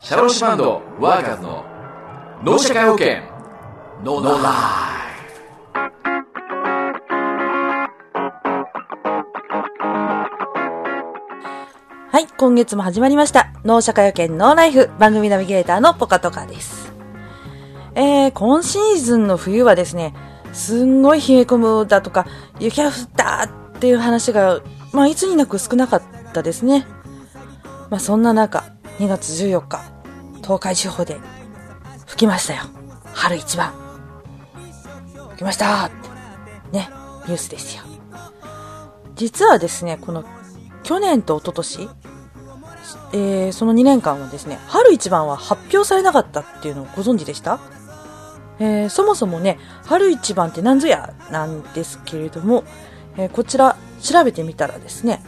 シャローシバンドワーカーズの脳社会保険ノーラはい、今月も始まりました。脳社会保険ノーライフ番組ナビゲーターのポカトカです。えー、今シーズンの冬はですね、すんごい冷え込むだとか、雪が降ったっていう話が、まあ、いつになく少なかったですね。まあ、そんな中、2月14日、東海地方で吹きましたよ。春一番。吹きましたって、ね、ニュースですよ。実はですね、この去年と一昨年、えー、その2年間はですね、春一番は発表されなかったっていうのをご存知でした？えー、そもそもね、春一番って何ぞやなんですけれども、えー、こちら調べてみたらですね、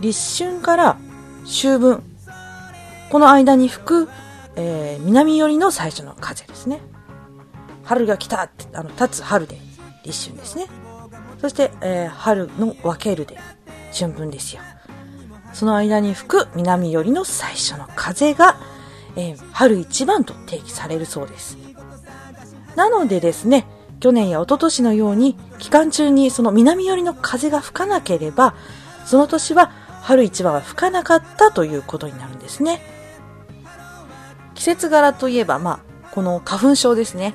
立春から秋分、この間に吹く、えー、南寄りの最初の風ですね。春が来たって、あの、立つ春で立春ですね。そして、えー、春の分けるで春分ですよ。その間に吹く南寄りの最初の風が、えー、春一番と定義されるそうです。なのでですね、去年や一昨年のように期間中にその南寄りの風が吹かなければ、その年は春一番は吹かなかったということになるんですね。季節柄といえば、まあ、この花粉症ですね。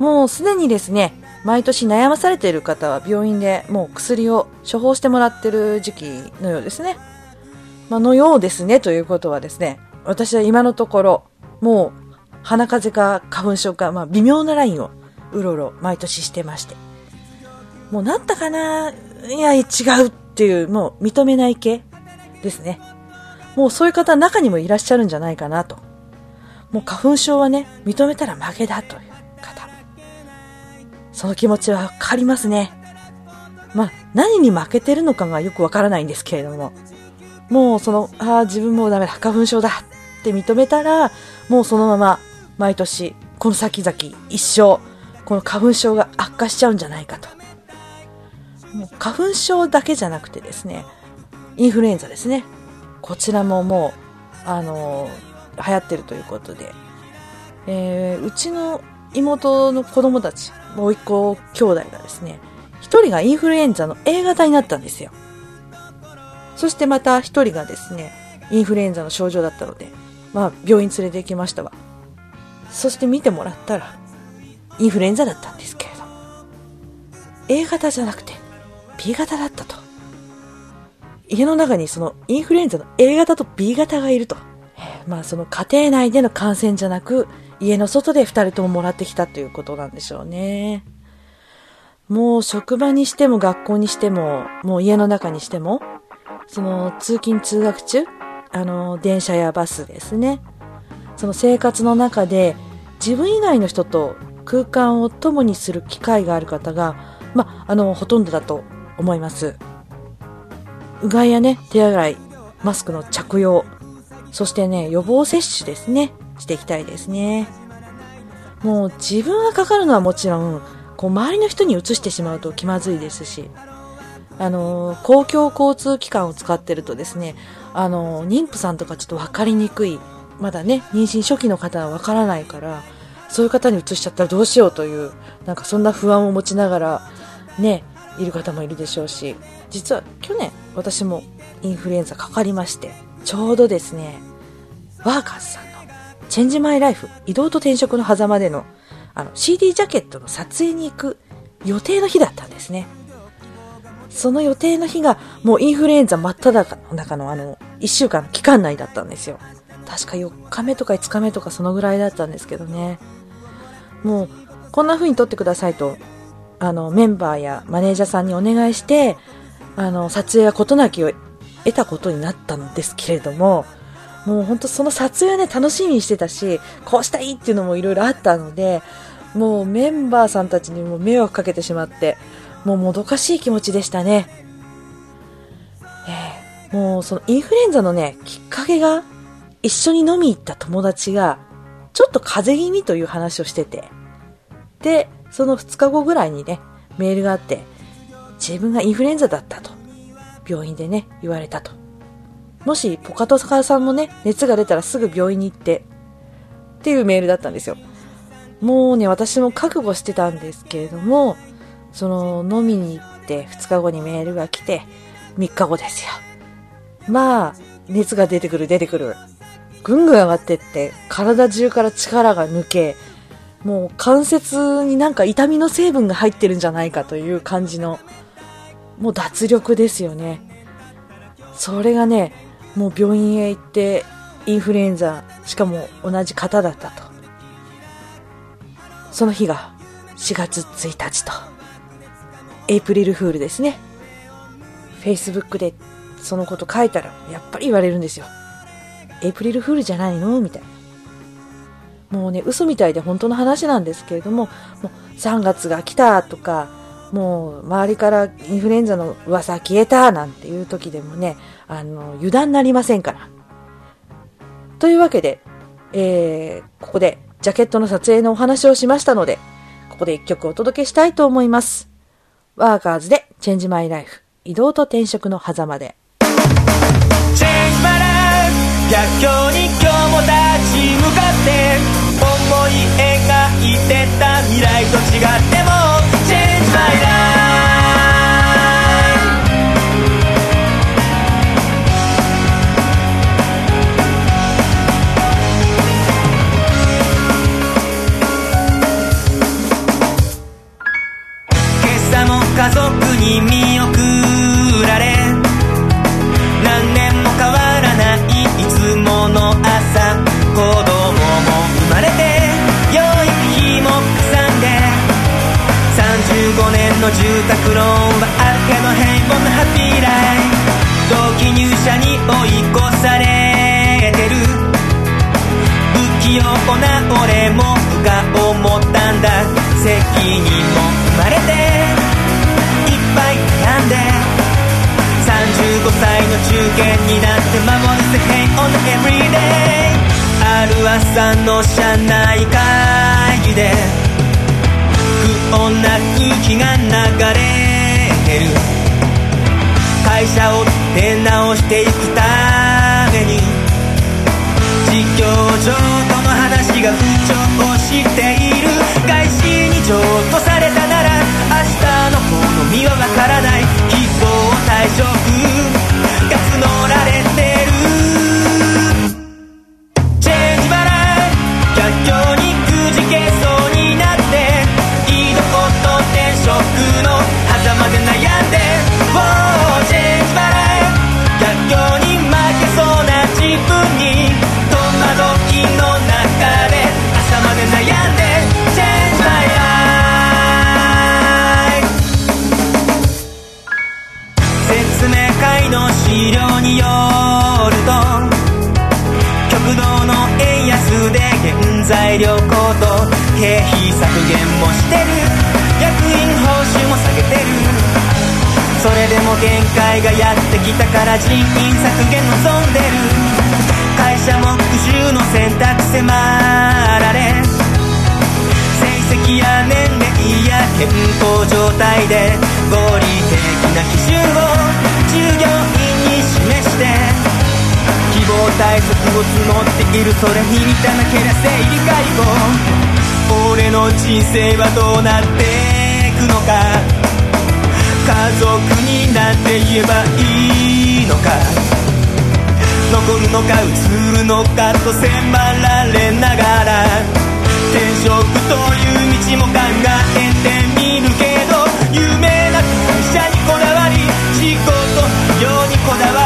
もうすでにですね、毎年悩まされている方は病院でもう薬を処方してもらってる時期のようですね。まあ、のようですねということはですね、私は今のところ、もう鼻風邪か花粉症か、まあ、微妙なラインをうろうろ毎年してまして。もうなったかないや、違うっていう、もう認めない系ですね。もうそういう方中にもいらっしゃるんじゃないかなと。もう花粉症はね、認めたら負けだという方。その気持ちはわかりますね。まあ、何に負けてるのかがよくわからないんですけれども。もうその、ああ、自分もうダメだ、花粉症だって認めたら、もうそのまま毎年、この先々、一生、この花粉症が悪化しちゃうんじゃないかと。もう花粉症だけじゃなくてですね、インフルエンザですね。こちらももう、あのー、流行ってるということで、えー、うちの妹の子供たち、もう一個兄弟がですね、一人がインフルエンザの A 型になったんですよ。そしてまた一人がですね、インフルエンザの症状だったので、まあ病院連れて行きましたわ。そして見てもらったら、インフルエンザだったんですけれど、A 型じゃなくて B 型だったと。家の中にそのインフルエンザの A 型と B 型がいると。まあその家庭内での感染じゃなく、家の外で二人とももらってきたということなんでしょうね。もう職場にしても学校にしても、もう家の中にしても、その通勤通学中、あの、電車やバスですね。その生活の中で自分以外の人と空間を共にする機会がある方が、まあ、あの、ほとんどだと思います。うがいやね、手洗い、マスクの着用、そしてね、予防接種ですね、していきたいですね。もう自分がかかるのはもちろん、こう周りの人に移してしまうと気まずいですし、あの、公共交通機関を使ってるとですね、あの、妊婦さんとかちょっと分かりにくい、まだね、妊娠初期の方は分からないから、そういう方に移しちゃったらどうしようという、なんかそんな不安を持ちながら、ね、いる方もいるでしょうし、実は去年私もインフルエンザかかりまして、ちょうどですね、ワーカーズさんのチェンジマイライフ移動と転職の狭間でのあの CD ジャケットの撮影に行く予定の日だったんですね。その予定の日がもうインフルエンザ真っ只中のあの1週間の期間内だったんですよ。確か4日目とか5日目とかそのぐらいだったんですけどね。もうこんな風に撮ってくださいとあのメンバーやマネージャーさんにお願いしてあの撮影や事なきを得たことになったのですけれどももう本当その撮影はね楽しみにしてたしこうしたいっていうのもいろいろあったのでもうメンバーさんたちにも迷惑かけてしまってもうもどかしい気持ちでしたね、えー、もうそのインフルエンザのねきっかけが一緒に飲み行った友達がちょっと風邪気味という話をしててでその2日後ぐらいにねメールがあって自分がインフルエンザだったと。病院でね言われたともしポカトサカさんもね熱が出たらすぐ病院に行ってっていうメールだったんですよ。もうね、私も覚悟してたんですけれども、その飲みに行って2日後にメールが来て、3日後ですよ。まあ、熱が出てくる出てくる。ぐんぐん上がってって、体中から力が抜け、もう関節になんか痛みの成分が入ってるんじゃないかという感じの、もう脱力ですよね。それがね、もう病院へ行ってインフルエンザ、しかも同じ方だったと。その日が4月1日と。エイプリルフールですね。Facebook でそのこと書いたら、やっぱり言われるんですよ。エイプリルフールじゃないのみたいな。もうね、嘘みたいで本当の話なんですけれども、もう3月が来たとか、もう周りからインフルエンザの噂消えたなんていう時でもね、あの、油断なりませんから。というわけで、えー、ここでジャケットの撮影のお話をしましたので、ここで一曲お届けしたいと思います。ワーカーズでチェンジマイライフ。移動と転職の狭間で。逆境に今日も立ち向かって思い描いてた未来と違っての住宅ローンはあるけど平凡なハッピーライフ同期入社に追い越されてる。不器用な俺もが思ったんだ。責任も生まれていっぱい悩んで。35歳の中堅になって守る世平穏な everyday ある朝の車内会議で不穏な空気が流れてる。会社を出直していくために事業上との話が浮上している。外資に譲渡されたなら明日の好みはわからない。希望退職人員削減望んでる。会社も復讐の選択迫られ。成績や年齢や健康状態で合理的な基準を従業員に示して希望対策を募っているそれに満たなけりゃ生理解雇俺の人生はどうなっていくのか。家族になって言えばいいのか。残るのか移るのかと迫られながら。転職という道も考えてみるけど有名な会社にこだわり仕事のようにこだわり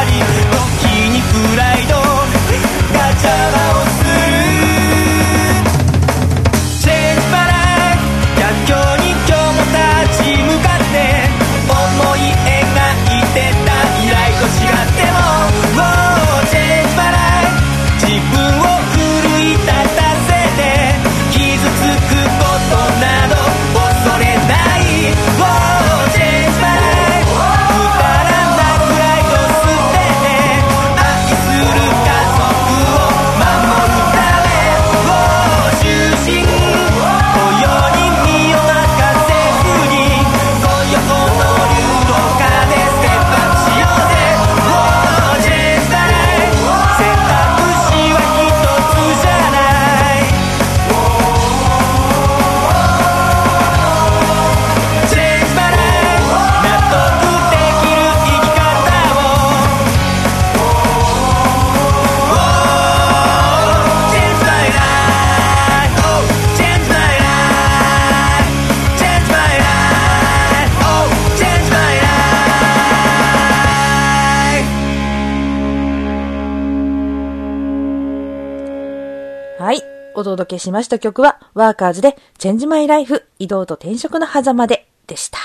けしました曲は、ワーカーズで、チェンジマイライフ、移動と転職の狭間で、でした。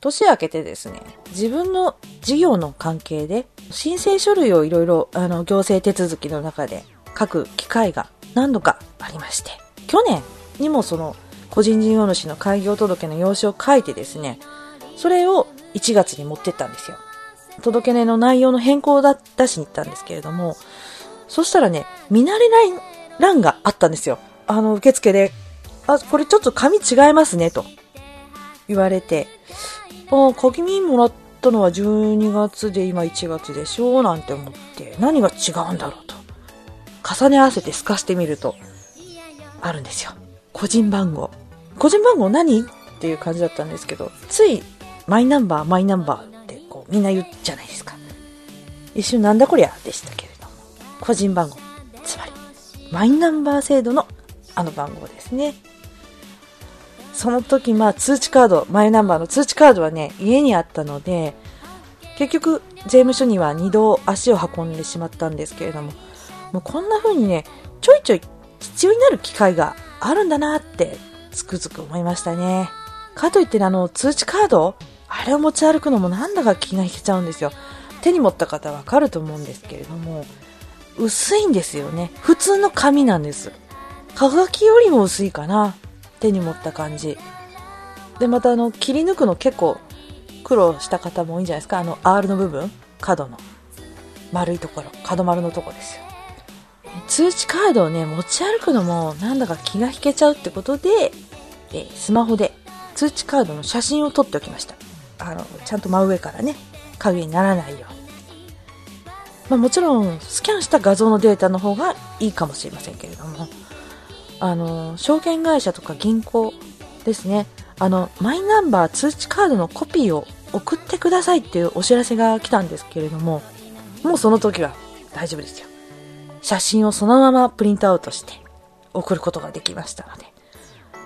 年明けてですね、自分の事業の関係で、申請書類をいろいろ、あの、行政手続きの中で書く機会が何度かありまして、去年にもその、個人事業主の開業届の用紙を書いてですね、それを1月に持ってったんですよ。届け出の内容の変更だ出しに行ったんですけれども、そしたらね、見慣れない欄があったんですよ。あの、受付で、あ、これちょっと紙違いますね、と言われて、あ、鍵もらったのは12月で今1月でしょうなんて思って、何が違うんだろうと。重ね合わせて透かしてみると、あるんですよ。個人番号。個人番号何？っていう感じだったんですけど、ついマイナンバー、マイナンバーってこうみんな言うじゃないですか。一瞬なんだこりゃ？でしたけれども。個人番号。つまり、マイナンバー制度のあの番号ですね。その時、まあ通知カード、マイナンバーの通知カードはね、家にあったので、結局、税務署には2度足を運んでしまったんですけれども、もうこんな風にね、ちょいちょい必要になる機会があるんだなってつくづく思いましたね。かといってあの通知カードあれを持ち歩くのもなんだか気が引けちゃうんですよ。手に持った方わかると思うんですけれども、薄いんですよね。普通の紙なんです。はがきよりも薄いかな。手に持った感じ。で、またあの、切り抜くの結構苦労した方も多いんじゃないですか。あの、R の部分角の。丸いところ。角丸のとこですよ。通知カードをね、持ち歩くのもなんだか気が引けちゃうってことで、えスマホで通知カードの写真を撮っておきました。あの、ちゃんと真上からね、影にならないように。まあもちろん、スキャンした画像のデータの方がいいかもしれませんけれども、あの、証券会社とか銀行ですね、あの、マイナンバー通知カードのコピーを送ってくださいっていうお知らせが来たんですけれども、もうその時は大丈夫ですよ。写真をそのままプリントアウトして送ることができましたので、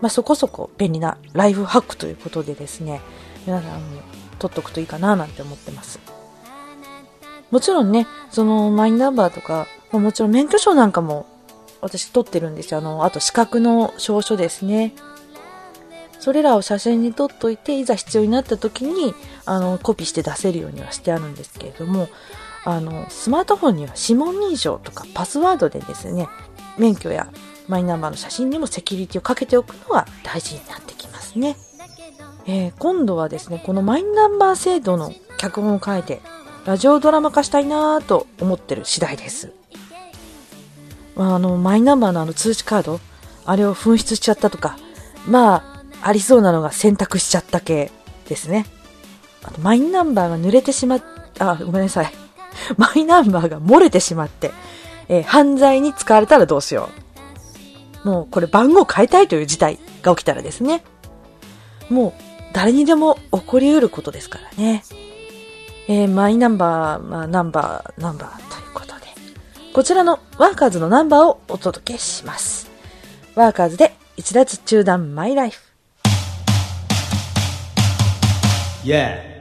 まあ、そこそこ便利なライフハックということでですね、皆さんも撮っとくといいかななんて思ってます。もちろんね、そのマイナンバーとか、もちろん免許証なんかも私撮ってるんですよ。あの、あと資格の証書ですね。それらを写真に撮っといて、いざ必要になった時に、あの、コピーして出せるようにはしてあるんですけれども、あの、スマートフォンには指紋認証とかパスワードでですね、免許やマイナンバーの写真にもセキュリティをかけておくのが大事になってきますね。えー、今度はですね、このマイナンバー制度の脚本を書いて、ラジオドラマ化したいなぁと思ってる次第です。まあ、あの、マイナンバーのあの通知カード、あれを紛失しちゃったとか、まあ、ありそうなのが選択しちゃった系ですね。あと、マイナンバーが濡れてしまっ、あ、ごめんなさい。マイナンバーが漏れてしまって、えー、犯罪に使われたらどうしよう。もうこれ番号変えたいという事態が起きたらですね。もう誰にでも起こり得ることですからね。えー、マイナンバー、まあ、ナンバー、ナンバーということで。こちらのワーカーズのナンバーをお届けします。ワーカーズで一脱中断マイライフ。Yeah.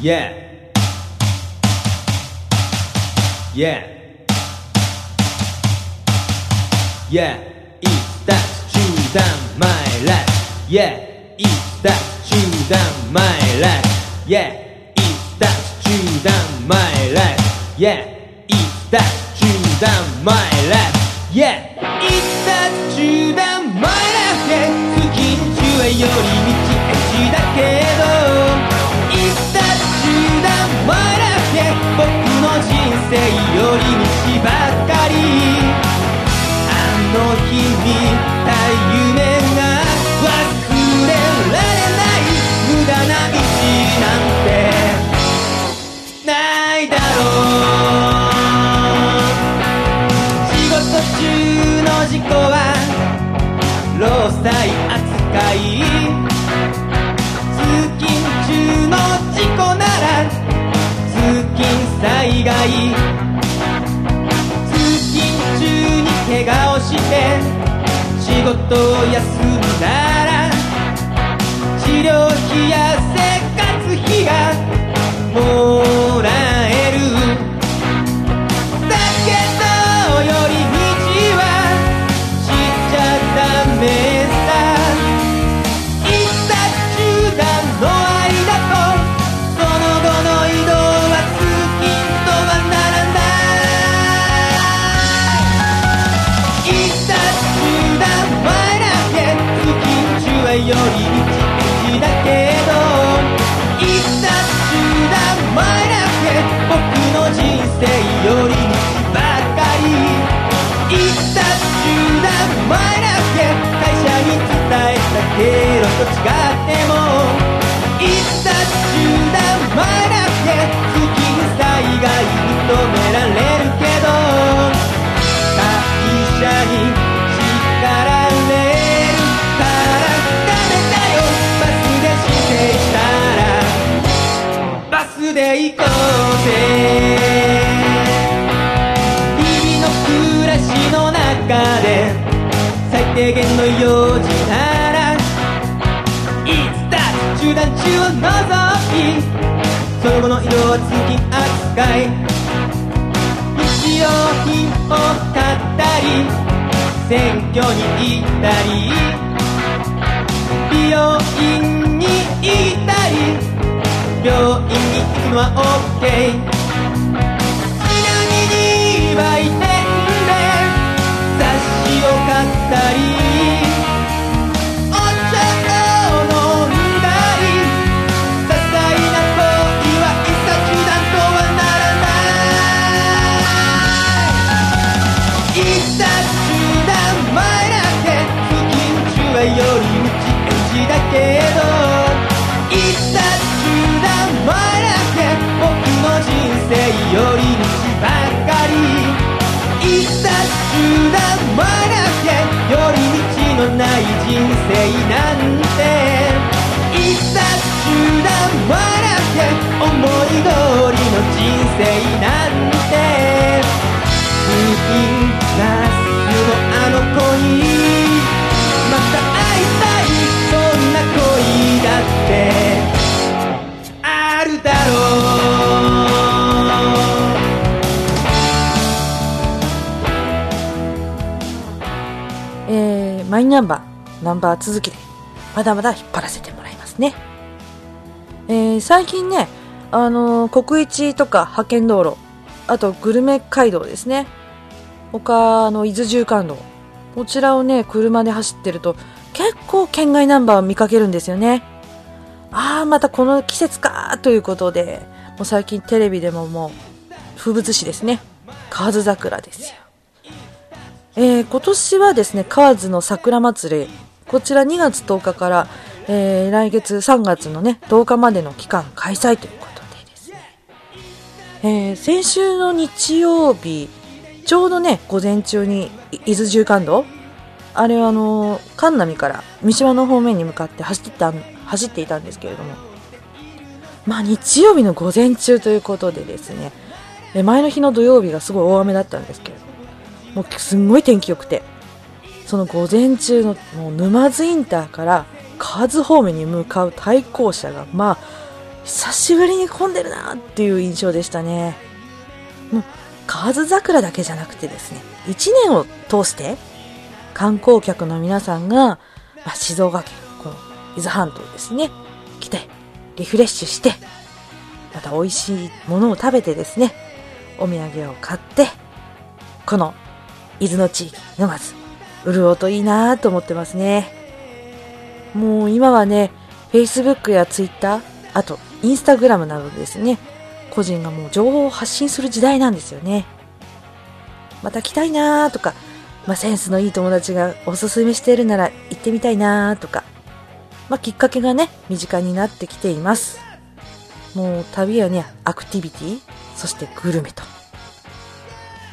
Yeah. Yeah. Yeah. It's that true down my life. Yeah. True than my life. Yeah. It's that true down my life. Yeah. It's that true down my life. Yeah. It's that true down my life. Yeah. 月に中へより道へだけど It's that true down my life. Yeah. 僕の人生より道ばっかりあの日見た夢人は労災扱い通勤中の事故なら通勤災害通勤中に怪我をして仕事を休んと違ってもいつだ中断前だって好きに災害認められるけど会社に叱られるからダメだよ。バスで指定したらバスで行こうぜ。日々の暮らしの中で最低限のかい。日用品を買ったり選挙に行ったり美容院に行ったり病院に行くのは OK 続きで、まだまだ引っ張らせてもらいますね。えー、最近ね、あのー国一とか派遣道路、あとグルメ街道ですね。他、の、伊豆縦貫道。こちらをね、車で走ってると、結構県外ナンバーを見かけるんですよね。ああ、またこの季節かということで、もう最近テレビでももう、風物詩ですね。河津桜ですよ。えー今年はですね、河津の桜祭り、こちら2月10日から、えー来月3月のね、10日までの期間開催ということでですね、えー先週の日曜日、ちょうどね、午前中に伊豆縦貫道、あれはあのー神波から三島の方面に向かって走ってた走っていたんですけれども、まあ日曜日の午前中ということでですね、前の日の土曜日がすごい大雨だったんですけれども、もうすんごい天気良くて、その午前中のもう沼津インターから河津方面に向かう対向車が、まあ、久しぶりに混んでるなっていう印象でしたね。もう、河津桜だけじゃなくてですね、一年を通して観光客の皆さんが、まあ、静岡県、この伊豆半島ですね、来て、リフレッシュして、また美味しいものを食べてですね、お土産を買って、この伊豆の地域、沼津、潤うといいなと思ってますね。もう今はね、Facebook や Twitter、あと Instagram などですね、個人がもう情報を発信する時代なんですよね。また来たいなとか、まあ、センスのいい友達がおすすめしているなら行ってみたいなとか、まあ、きっかけがね、身近になってきています。もう旅はね、アクティビティ、そしてグルメと。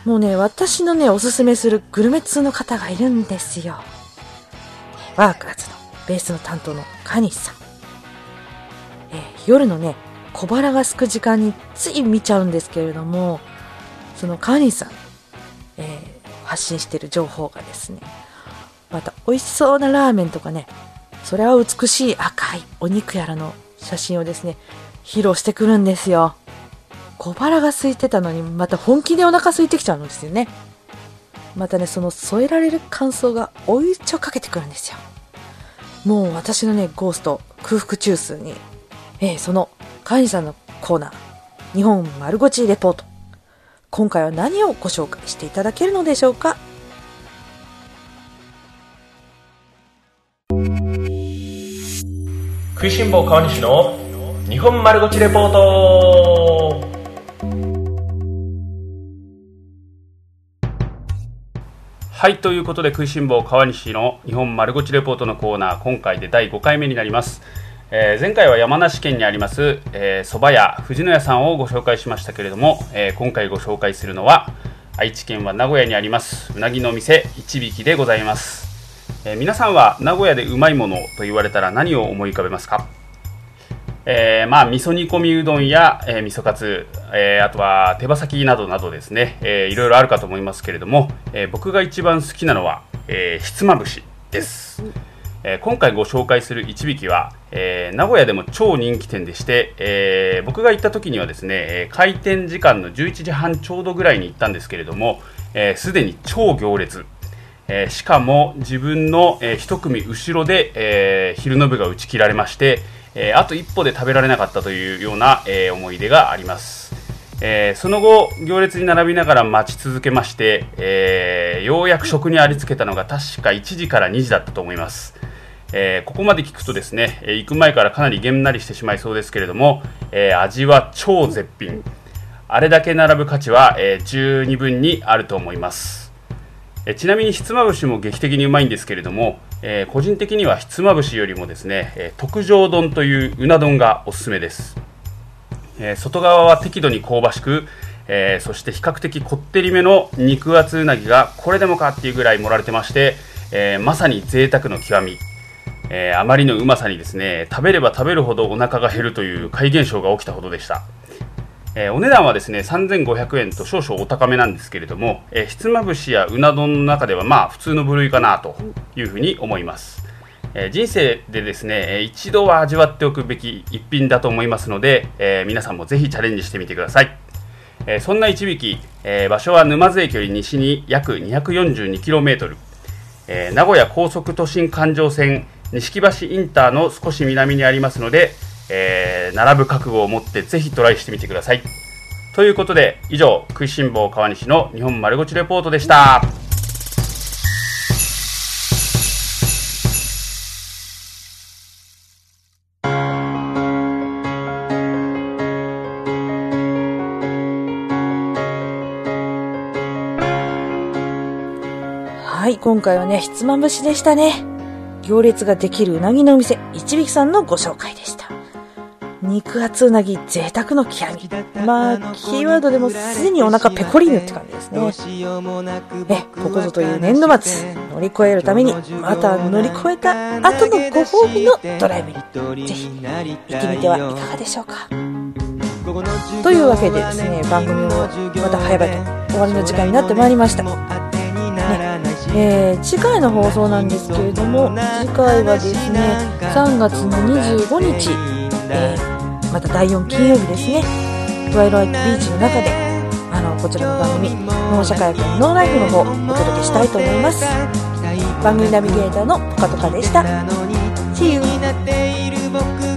もうね、私のね、おすすめするグルメ通の方がいるんですよ。ワーカーズのベースの担当のカニさん。えー夜のね、小腹が空く時間につい見ちゃうんですけれども、そのカニさん、えー発信してる情報がですね、また美味しそうなラーメンとかね、それは美しい赤いお肉やらの写真をですね、披露してくるんですよ。小腹が空いてたのに、また本気でお腹空いてきちゃうんですよね。またね、その添えられる感想が追い打ちをかけてくるんですよ。もう私のね、ゴースト、空腹中枢に、えーその、カニさんのコーナー、日本丸ごちレポート。今回は何をご紹介していただけるのでしょうか？食いしん坊川西の日本丸ごちレポートはいということで食いしん坊川西の日本丸ごちレポートのコーナー今回で第5回目になります、えー前回は山梨県にありますえー屋藤野屋さんをご紹介しましたけれども、えー今回ご紹介するのは愛知県は名古屋にありますうなぎの店一匹でございます、え皆さんは名古屋でうまいものと言われたら何を思い浮かべますか？えーまあ味噌煮込みうどんや、えー味噌カツ、えーあとは手羽先などなどですね、えーいろいろあるかと思いますけれども、えー僕が一番好きなのは、えーひつまぶしです、えー今回ご紹介する一匹は、えー名古屋でも超人気店でして、えー僕が行った時にはですね、えー開店時間の11時半ちょうどぐらいに行ったんですけれどもえーすで、に超行列。えーしかも自分の、えー一組後ろで、えー昼の部が打ち切られまして、えーあと一歩で食べられなかったというような、えー思い出があります、えーその後行列に並びながら待ち続けまして、えーようやく食にありつけたのが確か1時から2時だったと思います。えここまで聞くとですね、え行く前からかなりげんなりしてしまいそうですけれども、え味は超絶品。あれだけ並ぶ価値は、えー十二分にあると思います。えちなみにひつまぶしも劇的にうまいんですけれども、えー個人的にはひつまぶしよりもですね、え特上丼といううな丼がおすすめです、えー外側は適度に香ばしく、えーそして比較的こってりめの肉厚うなぎがこれでもかっていうぐらい盛られてまして、えまさに贅沢の極み。えあまりのうまさにですね食べれば食べるほどお腹が減るという怪現象が起きたほどでした、えーお値段はですね3500円と少々お高めなんですけれども、えーひつまぶしやうな丼の中ではまあ普通の部類かなというふうに思います、えー人生でですね一度は味わっておくべき一品だと思いますので、え皆さんもぜひチャレンジしてみてください。えそんな一匹、えー場所は沼津駅より西に約 242km、えー名古屋高速都心環状線錦橋インターの少し南にありますので、えー並ぶ覚悟を持ってぜひトライしてみてくださいということで以上食いしん坊川西の日本丸ごちレポートでしたはい、今回はね、ひつまぶしでしたね。行列ができるうなぎのお店、一匹さんのご紹介でした。肉厚うなぎ贅沢の極み。まあ、キーワードでもすでにお腹ペコリーヌって感じですね。え、ここぞという年度末、乗り越えるために、また乗り越えた後のご褒美のドライブに、ぜひ行ってみてはいかがでしょうか。というわけでですね、番組もまた早々と終わりの時間になってまいりました。えー次回の放送なんですけれども次回はですね3月の25日、えーまた第4金曜日ですね。トワイライトビーチの中であのこちらの番組「脳社会のノーライフ」の方お届けしたいと思います。番組ナビゲーターのポカトカでした。See you!